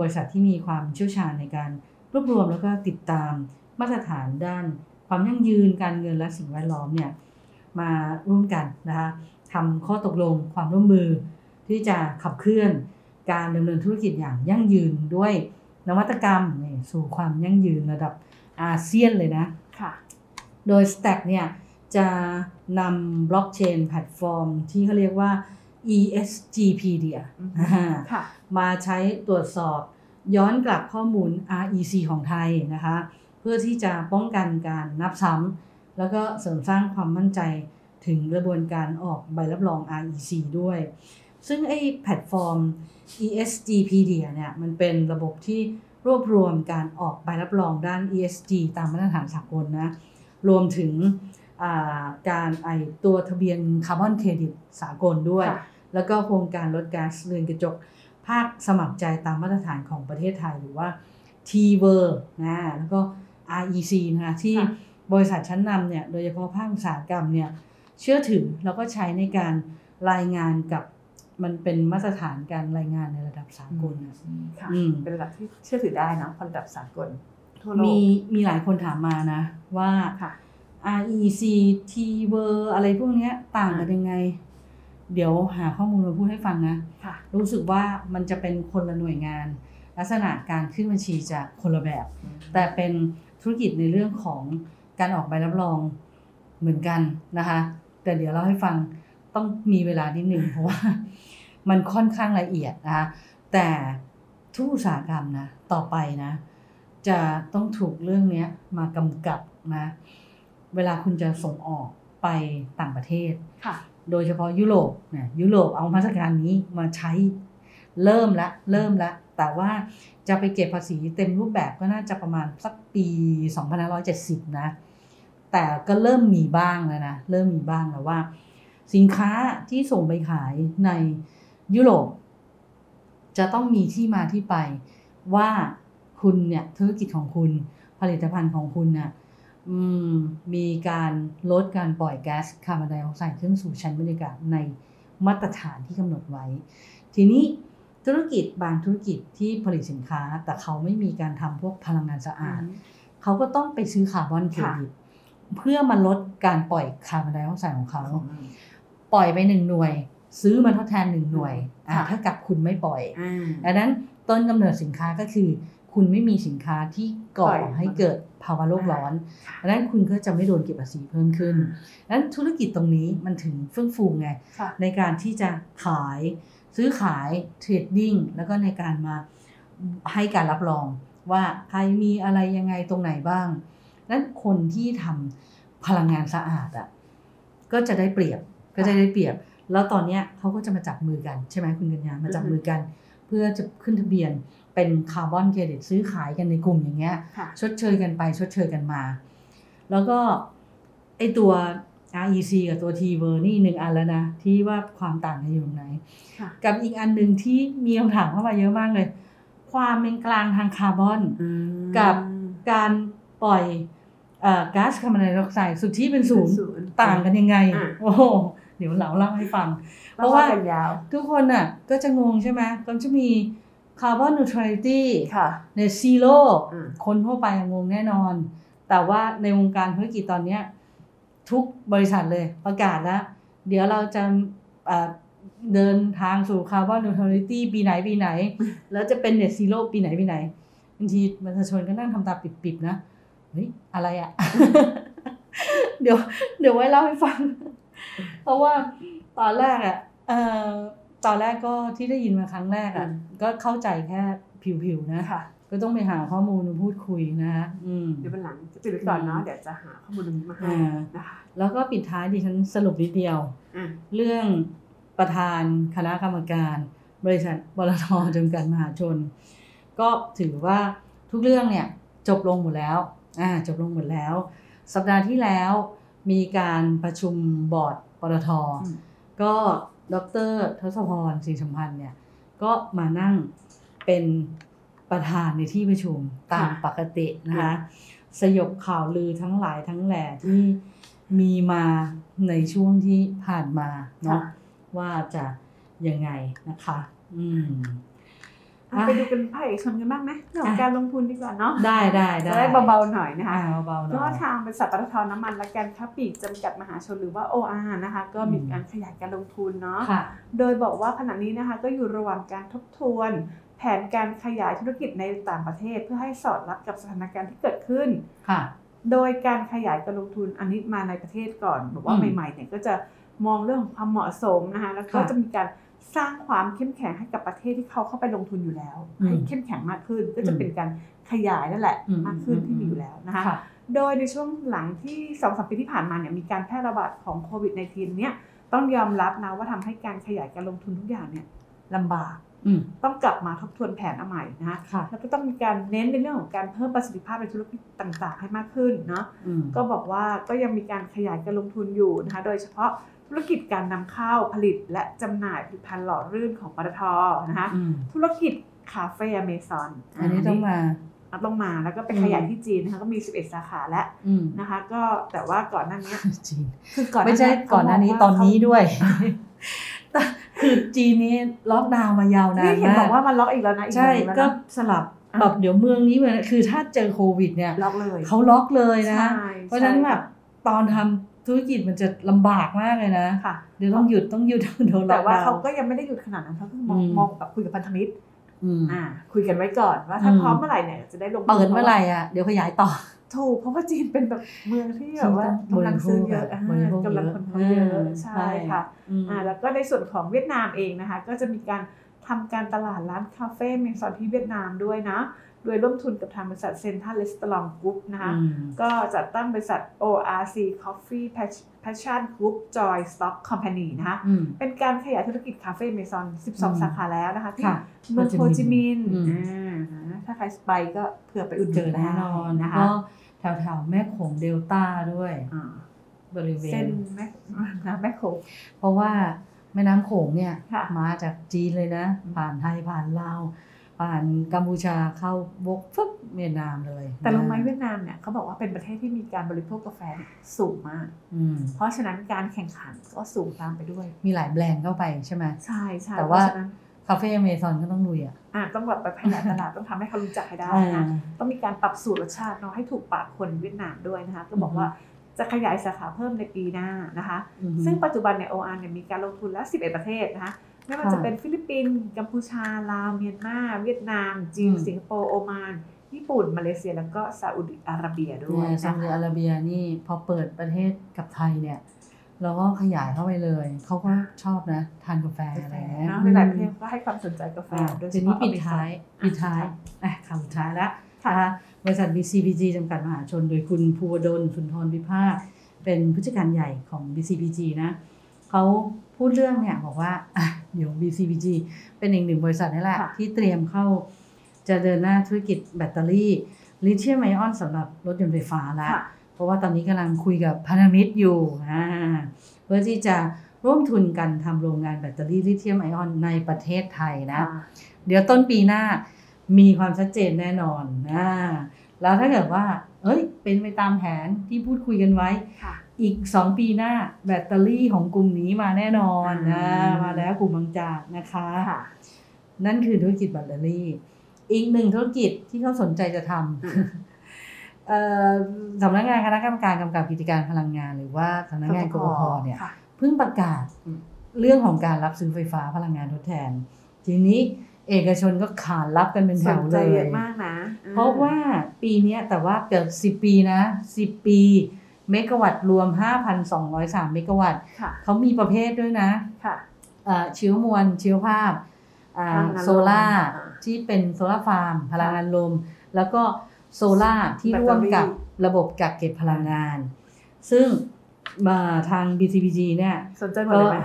Speaker 5: บริษัทที่มีความเชี่ยวชาญในการรวบรวมแล้วก็ติดตามมาตรฐานด้าน ความยั่งยืนการเงินและสิ่งแวดล้อมเนี่ยมาร่วมกันนะคะทำข้อตกลงความร่วมมือที่จะขับเคลื่อนการดำเนินธุรกิจอย่างยั่งยืนด้วยนวัตกรรมนี่สู่ความยั่งยืนระดับอาเซียนเลยนะ
Speaker 6: ค่ะ
Speaker 5: โดย Stack เนี่ยจะนำบล็อกเชนแพลตฟอร์มที่เขาเรียกว่า ESGpedia
Speaker 6: อืม
Speaker 5: อ่า
Speaker 6: ค่ะ
Speaker 5: มาใช้ตรวจสอบย้อนกลับข้อมูล REC ของไทยนะคะ เพื่อที่จะป้องกันการนับซ้ำแล้วก็เสริมสร้างความมั่นใจถึงกระบวนการออกใบรับรอง REC ด้วย ซึ่งไอ้แพลตฟอร์ม ESGpedia เนี่ยมันเป็นระบบที่รวบรวมการออกใบรับรองด้าน ESG ตามมาตรฐานสากลนะ รวมถึงอ่าการไอตัวทะเบียนคาร์บอนเครดิตสากลด้วย
Speaker 6: ค่ะ
Speaker 5: แล้วก็โครงการลดก๊าซเรือนกระจก ภาคสมัครใจตามมาตรฐานของประเทศไทยหรือว่า t v e r นะ แล้วก็ REC นะคะที่
Speaker 6: ค่ะ
Speaker 5: บริษัทชั้นนำเนี่ยโดยเฉพาะภาคอุตสาหกรรมเนี่ยเชื่อถือแล้วก็ใช้ในการรายงานกับมันเป็นมาตรฐานการรายงานในระดับสากลนะ
Speaker 6: ค่ะ
Speaker 5: อืม
Speaker 6: เป็นระดับที่เชื่อถือได้เนอะระดับสากลทั่วโลก
Speaker 5: มีมีหลายคนถามมานะ ว่า
Speaker 6: ค่ะ
Speaker 5: REC T v e r อะไรพวกเนี้ยต่างกันยังไง เดี๋ยวหาข้อมูลมาพูดให้ฟังนะ
Speaker 6: ค่ะ
Speaker 5: รู้สึกว่ามันจะเป็นคนละหน่วยงาน ลักษณะการขึ้นบัญชีจะคนละแบบ แต่เป็น ธุรกิจในเรื่องของการออกใบรับรองเหมือนกันนะคะ แต่เดี๋ยวเราให้ฟังต้องมีเวลานิดหนึ่งเพราะว่ามันค่อนข้างละเอียดนะคะแต่ทุกอุตสาหกรรมนะต่อไปนะ จะต้องถูกเรื่องเนี้ยมากำกับนะเวลาคุณจะส่งออกไปต่างประเทศ
Speaker 6: ค่ะ
Speaker 5: โดยเฉพาะยุโรปเนี่ยยุโรปเอามาตรการนี้มาใช้เริ่มละเริ่มละ แต่ว่า จะไปเก็บภาษีเต็มรูปแบบก็น่าจะประมาณสักปี 2570 นะ แต่ก็เริ่มมีบ้างแล้วนะ เริ่มมีบ้างแล้วว่า สินค้าที่ส่งไปขายในยุโรป จะต้องมีที่มาที่ไปว่าคุณเนี่ยธุรกิจของคุณผลิตภัณฑ์ของคุณเนี่ยมมีการลดการปล่อยแก๊สคาร์บอนไดออกไซด์ขึ้นสู่ชั้นบรรยากาศในมาตรฐานที่กำหนดไว้ ทีนี้ ธุรกิจบางธุรกิจที่ผลิตสินค้า แต่เขาไม่มีการทำพวกพลังงานสะอาด เขาก็ต้องไปซื้อคาร์บอนเครดิตเพื่อมาลดการปล่อยคาร์บอนไดออกไซด์ของเขา ปล่อยไปหนึ่งหน่วย ซื้อมาทดแทนหนึ่งหน่วยอะ
Speaker 6: ค่ะ
Speaker 5: เท่ากับคุณไม่ปล่อย
Speaker 6: อ่า
Speaker 5: ดังนั้นต้นกำเนิดสินค้าก็คือ คุณไม่มีสินค้าที่ก่อ
Speaker 6: ปล่อย
Speaker 5: ให้เกิดภาวะโลกร้อน
Speaker 6: ค่ะ
Speaker 5: ดังนั้นคุณก็จะไม่โดนเก็บภาษีเพิ่มขึ้นดังนั้นธุรกิจตรงนี้มันถึงเฟื่องฟูไง
Speaker 6: ค่ะ
Speaker 5: ในการที่จะขาย ซื้อขาย trading แล้วก็ในการมาให้การรับรองว่าใครมีอะไรยังไงตรงไหนบ้าง นั้นคนที่ทำพลังงานสะอาดอะก็จะได้เปรียบก็จะได้เปรียบ แล้วตอนเนี้ยเขาก็จะมาจับมือกันใช่ไหมคุณกัญญามาจับมือกัน เพื่อจะขึ้นทะเบียนเป็นคาร์บอนเครดิตซื้อขายกันในกลุ่มอย่างเงี้ย
Speaker 6: ค่ะ
Speaker 5: ชดเชยกันไปชดเชยกันมา แล้วก็ไอตัว REC กับตัว T v e r นี่หนึ่งอันแล้วนะที่ว่าความต่างกันอยู่ตรงไหน
Speaker 6: ค่ะ
Speaker 5: กับอีกอันหนึ่งที่มีคำถามเข้ามาเยอะมากเลย ความเป็นกลางทางคาร์บอนกับการปล่อยเอ่อก๊าซคาร์บอนไดออกไซด์สุทธิเป็นศูนย์
Speaker 6: ศูนย์
Speaker 5: ต่างกันยังไง
Speaker 6: อะ
Speaker 5: โอ้โหเดี๋ยวเราเล่าให้ฟัง เพ
Speaker 6: เพราะ
Speaker 5: ราะ
Speaker 6: ว่า
Speaker 5: ว่า
Speaker 6: กันยาว
Speaker 5: ทุกคนน่ะก็จะงงใช่ไหมก็จะมี carbon neutrality
Speaker 6: ค่ะ
Speaker 5: net zero
Speaker 6: อืม
Speaker 5: คนทั่วไปงงแน่นอน แต่ว่าในวงการธุรกิจตอนเนี้ย ทุกบริษัทเลยประกาศแล้วเดี๋ยวเราจะเอ่อเดินทางสู่ carbon neutrality ปีไหนปีไหน แล้วจะเป็น net zero ปีไหนปีไหนบางทีประชาชนก็นั่งทำตาปริบๆนะเฮ้ยอะไรอะเดี๋ยว เดี๋ยวไว้เล่าให้ฟัง เพราะว่าตอนแรกอะเอ่อตอนแรกก็ที่ได้ยินมาครั้งแรกอะ
Speaker 6: อืม
Speaker 5: ก็เข้าใจแค่ผิวๆนะ
Speaker 6: ค่ะ
Speaker 5: ก็ต้องไปหาข้อมูลมาพูดคุยนะอืม
Speaker 6: เดี๋ยววันหลังจะติดไว้ก่อนเนาะ
Speaker 5: อืม
Speaker 6: เดี๋ยวจะหาข้อมูลตรงนี้มาให้
Speaker 5: อ่า
Speaker 6: นะคะ
Speaker 5: แล้วก็ปิดท้ายดิฉันสรุปนิดเดียว
Speaker 6: อะ
Speaker 5: เรื่องประธานคณะกรรมการ บริษัทบลทจำกัดมหาชน ก็ถือว่าทุกเรื่องเนี่ยจบลงหมดแล้วอ่าจบลงหมดแล้ว สัปดาห์ที่แล้วมีการประชุมบอร์ดปตท
Speaker 6: อืม
Speaker 5: ก็ดรทศพรศรีสัมพันธ์เนี่ยก็มานั่งเป็น ประธานในที่ประชุมตามปกตินะคะสยบข่าวลือทั้งหลายทั้งแหล่ที่มีมาในช่วงที่ผ่านมาเนาะ
Speaker 6: ค่ะ
Speaker 5: ว่าจะยังไงนะคะ อืม
Speaker 6: อะไปดูเป็นภาคเอกชนกันบ้างไหมเรื่องของการลงทุนดีกว่าเนาะ
Speaker 5: ได้ได้ได้
Speaker 6: จะได้เบาๆหน่อยนะคะ
Speaker 5: อ่าเบาๆหน่
Speaker 6: ก็
Speaker 5: อย
Speaker 6: ทางบริษัทปตทน้ำมันและการค้าปลีกจำกัดมหาชนหรือว่า OR นะคะ ก็มี
Speaker 5: อืม
Speaker 6: การขยายการลงทุนเนาะ
Speaker 5: ค่ะ
Speaker 6: โดยบอกว่าขณะนี้นะคะก็อยู่ระหว่างการทบทวน แผนการขยายธุรกิจในต่างประเทศเพื่อให้สอดรับกับสถานการณ์ที่เกิดขึ้น
Speaker 5: ค่ะ
Speaker 6: โดยการขยายการลงทุนอันนี้มาในประเทศก่อนบอกว่า
Speaker 5: อืม
Speaker 6: ใหม่ๆเนี่ยก็จะมองเรื่องของความเหมาะสมนะคะแล้วก็
Speaker 5: ค่ะ
Speaker 6: จะมีการสร้างความเข้มแข็งให้กับประเทศที่เขาเข้าไปลงทุนอยู่แล้ว
Speaker 5: อืม
Speaker 6: ให้เข้มแข็งมากขึ้นก็จะ
Speaker 5: อืม
Speaker 6: เป็นการขยายนั่นแหละ
Speaker 5: อืม
Speaker 6: มากขึ้น
Speaker 5: อืม
Speaker 6: ที่มี
Speaker 5: อืม
Speaker 6: อยู่แล้วนะคะ
Speaker 5: ค่ะ
Speaker 6: โดยในช่วงหลังที่2อสปีที่ผ่านมาเนี่ยมีการแพร่ระบาดของโควิด -19 เนี่ยต้องยอมรับนะว่าทำให้การขยายการลงทุนทุกอย่างเนี่ยลำบาก
Speaker 5: อืม
Speaker 6: ต้องกลับมาทบทวนแผนเอาใหม่นะคะ
Speaker 5: ค่ะ
Speaker 6: แล้วก็ต้องมีการเน้นในเรื่องของการเพิ่มประสิทธิภาพในธุรกิจต่าง ๆ ให้มากขึ้นเนาะ
Speaker 5: อืม
Speaker 6: ก็บอกว่าก็ยังมีการขยายการลงทุนอยู่นะคะโดยเฉพาะธุรกิจการนำเข้าผลิตและจำหน่ายผลิตภัณฑ์หล่อลื่นของปตทนะคะ
Speaker 5: อืม
Speaker 6: ธุรกิจคาเฟ่อเมซอน
Speaker 5: อันนี้ต้องมา
Speaker 6: ต้องมาแล้วก็ไปขยายที่จีนนะคะก็มี 11 สาขาแล้ว
Speaker 5: อืม
Speaker 6: นะคะ ก็แต่ว่าก่อนหน้านี้
Speaker 5: จีน
Speaker 6: คือก่อน
Speaker 5: ไม่ใช่
Speaker 6: เย
Speaker 5: ก่อนหน้านี้
Speaker 6: เข
Speaker 5: ต
Speaker 6: บ
Speaker 5: อน
Speaker 6: กว่า
Speaker 5: นี้
Speaker 6: เขา
Speaker 5: ด้วยแต่ คือจีนนี้ล็อกดาวน์มายาวนาน
Speaker 6: นี่เห็น
Speaker 5: มา
Speaker 6: บอก
Speaker 5: ก
Speaker 6: ว่ามันล็อกอีกแล้วนะอีก
Speaker 5: ใช่
Speaker 6: เดือนหนึ่งแล้ว
Speaker 5: ก็
Speaker 6: นะ
Speaker 5: สลับ
Speaker 6: อะ
Speaker 5: แบบเดี๋ยวเมืองนี้เหมือนคือถ้าเจอโควิดเนี่ย
Speaker 6: ล็อกเลย
Speaker 5: เขาล็อกเลยนะ
Speaker 6: ใช่
Speaker 5: เพราะฉะนั้น
Speaker 6: ใช่
Speaker 5: แบบตอนทำธุรกิจมันจะลำบากมากเลยนะ
Speaker 6: ค่ะ
Speaker 5: เดี๋ยวต้องหยุดต้องหยุดโดนล็
Speaker 6: แต่
Speaker 5: อก
Speaker 6: ว่า
Speaker 5: ดาว
Speaker 6: เขา
Speaker 5: น์
Speaker 6: ก็ยังไม่ได้หยุดขนาดนั้นเขาคือมอง
Speaker 5: อืม
Speaker 6: มองแบบคุยกับพันธมิตร
Speaker 5: อืม
Speaker 6: อ่าคุยกันไว้ก่อนว่าถ้า
Speaker 5: อืม
Speaker 6: พร้อมเมื่อไหร่เนี่ยจะได้ลงทุน
Speaker 5: เปิดเมื่อไหร่อะเดี๋ยวขยายต่อ
Speaker 6: ถูกเพราะว่าจีนเป็นแบบเมืองที่แบบว่า
Speaker 5: จีนต้อง
Speaker 6: กำลังซื้อเยอะ
Speaker 5: บริโภค
Speaker 6: อ่ากำลังคนเขาเย
Speaker 5: เย
Speaker 6: อะ
Speaker 5: อะ
Speaker 6: ใช่
Speaker 5: ใช่
Speaker 6: ค่ะ
Speaker 5: อืม
Speaker 6: อ่าแล้วก็ในส่วนของเวียดนามเองนะคะ ก็จะมีการทำการตลาดร้านคาเฟ่อเมซอนที่เวียดนามด้วยนะ โดยร่วมทุนกับทางบริษัท Central Restaurants Group นะคะ
Speaker 5: อืม
Speaker 6: ก็จัดตั้งบริษัท ORC Coffee Passion Group Joint Stock Company นะคะ
Speaker 5: อืม
Speaker 6: เป็นการขยายธุรกิจคาเฟ่อเมซอน
Speaker 5: อืม
Speaker 6: 12 สาขาแล้วนะคะที่
Speaker 5: ค่ะ
Speaker 6: เมืองโฮจิมินห์
Speaker 5: อืม
Speaker 6: อ่าถ้าใครไปก็เผื่อไปอุดห
Speaker 5: เจ
Speaker 6: นุ
Speaker 5: อนแน่นอน
Speaker 6: ได้นะคะ
Speaker 5: ก็ แถวแถวๆแม่โขงเดลต้าด้วย
Speaker 6: อ่า
Speaker 5: บริเว
Speaker 6: เส้
Speaker 5: ณ
Speaker 6: นแม่น้ำแม่โขง
Speaker 5: เพราะว่าแม่น้ำโขงเนี่ย
Speaker 6: ค่ะ
Speaker 5: มาจากจีนเลยนะ ผ่านไทยผ่านลาวผ่านกัมพูชาเข้าบกฟึบเวียดนามเลย
Speaker 6: แต่รู้ไหม
Speaker 5: นะ
Speaker 6: เวียดนามเนี่ยเขาบอกว่าเป็นประเทศที่มีการบริโภคกาแฟสูงมาก
Speaker 5: อืม
Speaker 6: เพราะฉะนั้นการแข่งขันก็สูงตามไปด้วย
Speaker 5: มีหลายแบรนด์เข้าไปใช่ไหม
Speaker 6: ใช่ใช่
Speaker 5: แต่
Speaker 6: เพ
Speaker 5: ว่า
Speaker 6: ราะฉะนั้น
Speaker 5: คาเฟ่อเมซอนก็ต้องลุยอะ
Speaker 6: อะต้องแบบไปขยายตลาดต้องทำให้เขารู้จักให้ได้
Speaker 5: อ่า
Speaker 6: นะต้องมีการปรับสูตรรสชาติเนาะให้ถูกปากคนเวียดนามด้วยนะคะก็บอกว่าจะขยายสาขาเพิ่มในปีหน้านะคะ
Speaker 5: อือฮึ
Speaker 6: ซึ่งปัจจุบันเนี่ย OR เนี่ยมีการลงทุนแล้ว 11 ประเทศนะคะไม่ว่า
Speaker 5: ค่ะ
Speaker 6: จะเป็นฟิลิปปินส์กัมพูชาลาวเมียนมาเวียดนาม จีน
Speaker 5: อืม
Speaker 6: สิงคโปร์โอมานญี่ปุ่น มาเลเซียแล้วก็ซาอุดิอาระเบียด้วย
Speaker 5: เนี่ยซา
Speaker 6: นะ
Speaker 5: อุดิ
Speaker 6: คะ
Speaker 5: อาระเบียนี่พอเปิดประเทศกับไทยเนี่ย เราก็ขยายเข้าไปเลย เขาก็ชอบนะ ทานกาแฟ
Speaker 6: กา
Speaker 5: อะไร
Speaker 6: แฟ
Speaker 5: เงี้ย
Speaker 6: เนาะในหลายประเทศก็ให้ความสนใจกาแฟ
Speaker 5: อ่า
Speaker 6: โดยเฉ
Speaker 5: ทีนี้
Speaker 6: พาะ
Speaker 5: ปิด
Speaker 6: อเมซอน
Speaker 5: ท้าย
Speaker 6: อะ
Speaker 5: ปิดท้าย
Speaker 6: ค่ะ
Speaker 5: อะคำสุดท้ายแล้ว
Speaker 6: ค่ะ
Speaker 5: นะคะบริษัท BCPG จำกัดมหาชน โดยคุณภูวดลสุนทรวิภาค เป็นผู้จัดการใหญ่ของ BCPG นะเขาพูดเรื่องเนี่ยบอกว่าอะเดี๋ยว BCPG เป็นอีกหนึ่งบริษัทนี่แหละ
Speaker 6: ค่ะ
Speaker 5: ที่เตรียมเข้าจะเดินหน้าธุรกิจแบตเตอรี่ลิเธียมไอออนสำหรับรถยนต์ไฟฟ้าแล้ว
Speaker 6: ค่ะ
Speaker 5: เพ ราะว่าตอนนี้กำลังคุยกับพันธมิตรอยู่อ่าเพื่อที่จะร่วมทุนกันทำโรงงานแบตเตอรี่ลิเธียมไอออนในประเทศไทยนะ
Speaker 6: อ่า
Speaker 5: เดี๋ยวต้นปีหน้ามีความชัดเจนแน่นอนนะแล้วถ้าเกิดว่า เอ้ย เป็นไปตามแผนที่พูดคุยกันไว้
Speaker 6: ค่ะ
Speaker 5: อีก 2 ปีหน้าแบตเตอรี่ของกลุ่มนี้มาแน่นอนนะ
Speaker 6: อืม
Speaker 5: มาแล้วกลุ่มบางจากนะคะ
Speaker 6: ค่ะ
Speaker 5: นั่นคือธุรกิจแบตเตอรี่ อีกหนึ่งธุรกิจที่เขาสนใจจะท
Speaker 6: อืมำ
Speaker 5: เอ่อ สำนักงานคณะกรรมการกำกับกิจการพลังงาน หรือว่าสำนักงานกกพเนี่ย
Speaker 6: ค่ะ
Speaker 5: เพิ่งประกาศ
Speaker 6: อืม
Speaker 5: เรื่องของการรับซื้อไฟฟ้าพลังงานทดแทน ทีนี้เอกชนก็ขานรับกันเป็นแถ
Speaker 6: สนใจ
Speaker 5: เลย
Speaker 6: เยอะมากนะ
Speaker 5: เพราะว่าปีเนี้ยแต่ว่าเกิด10ปีนะ10ปีเมกะวัตต์รวม 5,203 เมกะวัตต์
Speaker 6: ค่ะ
Speaker 5: เขามีประเภทด้วยนะ
Speaker 6: ค่ะ
Speaker 5: เอ่อชีวมวลชีวภาพอ่า
Speaker 6: พลังงานลม
Speaker 5: โซล่า
Speaker 6: อ่า
Speaker 5: ที่เป็น solar farm พลังงานลม แล้วก็ โซล่าที่
Speaker 6: แบตเตอรี่
Speaker 5: ร่วมกับระบบกักเก็บพลังงาน ซึ่งมาทาง BCPG เนี่ย
Speaker 6: สนใจหมดเลยไหม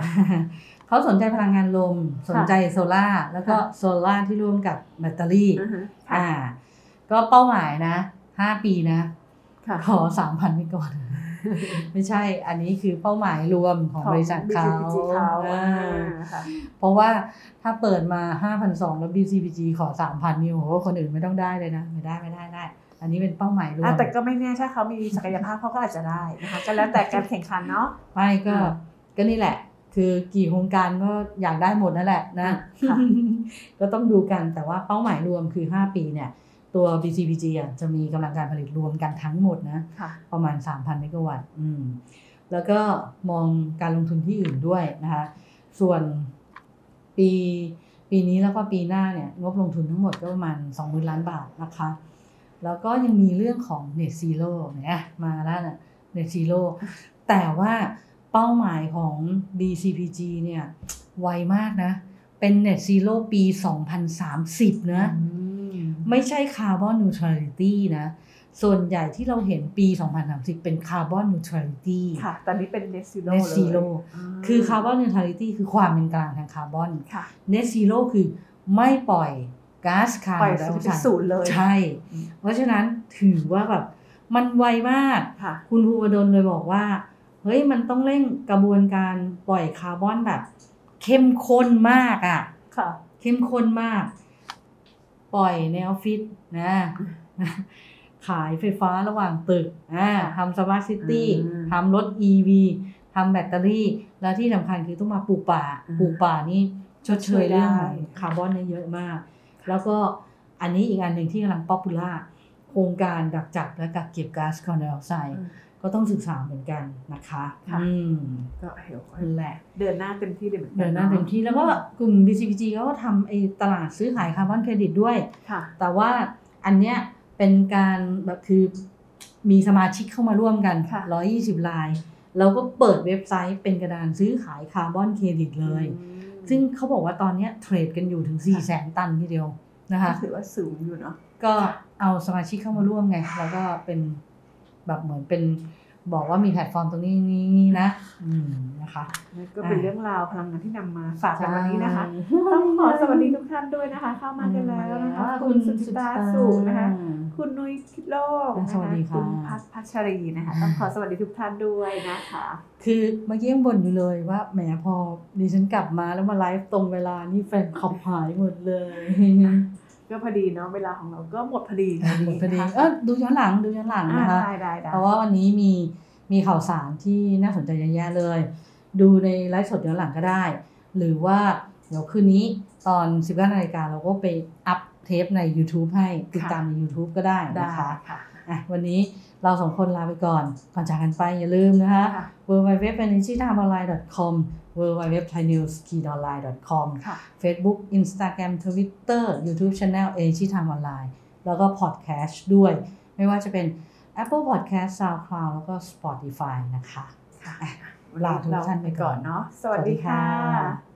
Speaker 5: เขาสนใจพลังงานลม สนใจโซล่าแล้วก็
Speaker 6: ค่ะ
Speaker 5: โซล่าที่ร่วมกับแบตเตอรี่
Speaker 6: อือฮึค่ะ
Speaker 5: อ่า ก็เป้าหมายนะ5ปีนะ
Speaker 6: ค่ะ
Speaker 5: ขอ3,000เมกะวัตต์ ไม่ใช่อันนี้คือเป้าหมายรวมของบริษัทเขา
Speaker 6: BCPG เขา
Speaker 5: อ่า
Speaker 6: อ่าค่ะ
Speaker 5: เพราะว่าถ้าเปิดมา 5,200 แล้ว BCPG ขอ 3,000นี่โอ้โหคนอื่นไม่ต้องได้เลยนะ ไม่ได้ไม่ได้ได้ อันนี้เป็นเป้าหมายรว
Speaker 6: อะ
Speaker 5: ม
Speaker 6: แต่ก็ไม่แน่ถ้าเขามีศักยภาพเขาก็อาจจะได้นะคะก็แล้วแต่การแข่งขันเนาะ
Speaker 5: ไม่ก็
Speaker 6: อ่า
Speaker 5: ก็นี่แหละคือกี่โครงการก็อยากได้หมดนั่นแหละนะ
Speaker 6: ค่ะ
Speaker 5: ก็ต้องดูกันแต่ว่าเป้าหมายรวมคือ 5 ปีเนี่ย ตัว BCPG อะจะมีกำลังการผลิตรวมกันทั้งหมดนะ
Speaker 6: ค่ะ
Speaker 5: ประมาณ 3,000 เมกะวัตต์อืมแล้วก็มองการลงทุนที่อื่นด้วยนะคะ ส่วนปีปีนี้แล้วก็ปีหน้าเนี่ยงบลงทุนทั้งหมดก็ประมาณ 20,000 ล้านบาทนะคะ แล้วก็ยังมีเรื่องของ Net Zero เนี่ยมาแล้วนะ Net Zero แต่ว่าเป้าหมายของ BCPG เนี่ยไวมากนะ เป็น Net Zero ปี 2030 นะ ไม่ใช่คาร์บอนนิวทรัลิตี้นะ ส่วนใหญ่ที่เราเห็นปี 2030 เป็น carbon neutrality
Speaker 6: ค่ะตอนนี้เป็น net zero
Speaker 5: เน t
Speaker 6: เลย
Speaker 5: ซีโร่
Speaker 6: ม
Speaker 5: คือคาร์บอนนิวทรัลิตี้คือความเป็นกลางทางคาร์บอน
Speaker 6: ค่ะ
Speaker 5: เน t ซีโร่คือไม่ปล่อยก๊าซคาร์
Speaker 6: ปล่อย
Speaker 5: บอนไดออก
Speaker 6: ไซด์ปล่
Speaker 5: อยเป็น
Speaker 6: ศูนย์เลย
Speaker 5: ใช่
Speaker 6: อืม
Speaker 5: เพราะฉะนั้นถือว่าแบบมันไวมาก
Speaker 6: ค่ะ
Speaker 5: คุณภูวดลเลยบอกว่า เฮ้ยมันต้องเร่งกระบวนการปล่อยคาร์บอนแบบ เข้มข้นมากอะ่ะ
Speaker 6: ค่ะ
Speaker 5: เข้มข้นมาก ปล่อยในออฟฟิศนะขายไฟฟ้าระหว่างตึกอ่าทำ smart city
Speaker 6: อืม
Speaker 5: ทำรถ EV ทำแบตเตอรี่ แล้วที่สำคัญคือต้องมาปลูกป่า
Speaker 6: อืม
Speaker 5: ปลูกป่านี่ชดเชยเรื่องของคาร์บอนได้เนี่ยเยอะมาก แล้วก็อันนี้อีกอันหนึ่งที่กำลัง popular โครงการดักจับและกักเก็บก๊าซคาร์บอนไดออกไซด์
Speaker 6: อืม
Speaker 5: ก็ต้องศึกษาเหมือนกันนะคะ
Speaker 6: ค่ะ
Speaker 5: อืม
Speaker 6: ก็เดี๋ยว
Speaker 5: นั่นแหละ
Speaker 6: เดินหน้าเต็มที่เลยเหมือนกั
Speaker 5: เดินหน้าเต็มที่แล้วก็กลุ่ม BCPG เขาก็ทำไอ้ตลาดซื้อขายคาร์บอนเครดิตด้วย
Speaker 6: ค่ะ
Speaker 5: แต่ว่าอันเนี้ยเป็นการแบบคือมีสมาชิกเข้ามาร่วมกัน
Speaker 6: ค่ะ
Speaker 5: 120ราย เราก็เปิดเว็บไซต์เป็นกระดานซื้อขายคาร์บอนเครดิตเลย
Speaker 6: อืม
Speaker 5: ซึ่งเขาบอกว่าตอนเนี้ย trade กันอยู่ถึง 4 0 0 0 0 0ตันทีเดียวนะคะ
Speaker 6: ก็ถือว่าสูงอยู่เนาะ
Speaker 5: ก็เอาสมาชิกเข้ามาร่วมไง แล้วก็เป็น แบบเหมือนเป็นบอกว่ามีแพลตฟอร์มตรงนี้นี้นะอืมนะคะ
Speaker 6: นั่นก็เป็น
Speaker 5: อ่า
Speaker 6: เรื่องราวพลังงานที่นำมาฝากกัน
Speaker 5: ใช่
Speaker 6: วันนี้นะคะต้องขอสวัสดีทุกท่านด้วยนะคะ เข้ามากันแล้วนะคะ
Speaker 5: อ่า
Speaker 6: คุณสุจิตาสุนะคะ
Speaker 5: อืม
Speaker 6: คุณนุ้ยคิดโลกนะคะ
Speaker 5: สวัสดีค่ะ
Speaker 6: คุณพัชพัชรีนะคะต้องขอสวัสดีทุกท่านด้วยนะคะ
Speaker 5: คือเมื่อกี้ยังบ่นอยู่เลยว่าแหมพอดิฉันกลับมาแล้วมาไลฟ์ตรงเวลานี่แฟนขับหายหมดเลย
Speaker 6: ก็พอดีเนาะเวลาของเราก็หมดพอดี
Speaker 5: พอดีพอดีเออดูย้อนหลังดูย้อนหลัง
Speaker 6: อ่า
Speaker 5: นะคะ
Speaker 6: ได้ได้ได้
Speaker 5: เพราะว่าวันนี้มีมีข่าวสารที่น่าสนใจเยอะแยะเลย ดูในไลฟ์สดย้อนหลังก็ได้ หรือว่าเดี๋ยวคืนนี้ตอน 19นาฬิกาเราก็ไปอัพเทปใน YouTube ให้ติดตามใน YouTube ก็ได้
Speaker 6: ได้
Speaker 5: นะคะ
Speaker 6: ค่ะ
Speaker 5: อะวันนี้เราสองคนลาไปก่อน ก่อนจากกันไปอย่าลืมนะคะ
Speaker 6: ค่ะ
Speaker 5: w w w e n e r g y t i m e o n l i n e c o m w w w t h a i n e w s k i o n l i n e c o m
Speaker 6: ค่ะ
Speaker 5: Facebook Instagram Twitter YouTube Channel a g Time Online แล้วก็ Podcast ด้วย ไม่ว่าจะเป็น Apple Podcast SoundCloud แล้วก็ Spotify นะคะ
Speaker 6: ค่ะ
Speaker 5: อะลาทุกท่านไปก่อน
Speaker 6: เนาะสวัสดีค่ะ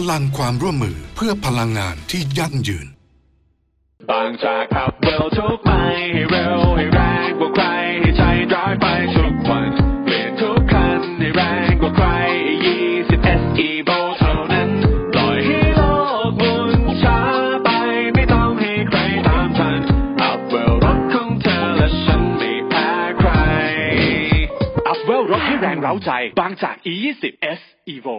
Speaker 2: พลังความร่วมมือเพื่อพลังงานที่ยั่งยืน
Speaker 3: บางจากขับเร็วทุกไปให้เร็วให้แรงกว่าใครให้ใจร้ายไปทุกวันเปลี่ยนทุกคันให้แรงกว่าใคร20 SE v o เท่านั้นปล่อยให้โลกหมุนช้าไปไม่ต้องให้ใครตามทันอัพเวลรถของเธอและฉันไม่แพ้ใครอัพเวลรถให้แรงเร้าใจ บางจาก E20 S Evo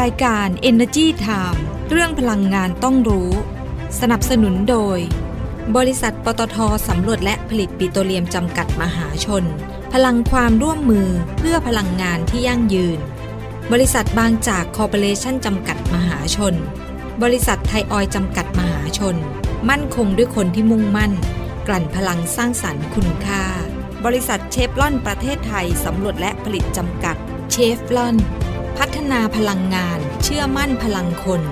Speaker 1: รายการ Energy Time เรื่องพลังงานต้องรู้ สนับสนุนโดย บริษัทปตทสำรวจและผลิตปิโตรเลียมจำกัดมหาชน พลังความร่วมมือเพื่อพลังงานที่ยั่งยืน บริษัทบางจากคอร์ปอเรชั่นจำกัดมหาชน บริษัทไทยออยจำกัดมหาชน มั่นคงด้วยคนที่มุ่งมั่น กลั่นพลังสร้างสรรค์คุณค่า บริษัทเชฟลอนประเทศไทยสำรวจและผลิตจำกัดเชฟลอน พัฒนาพลังงาน เชื่อมั่นพลังคน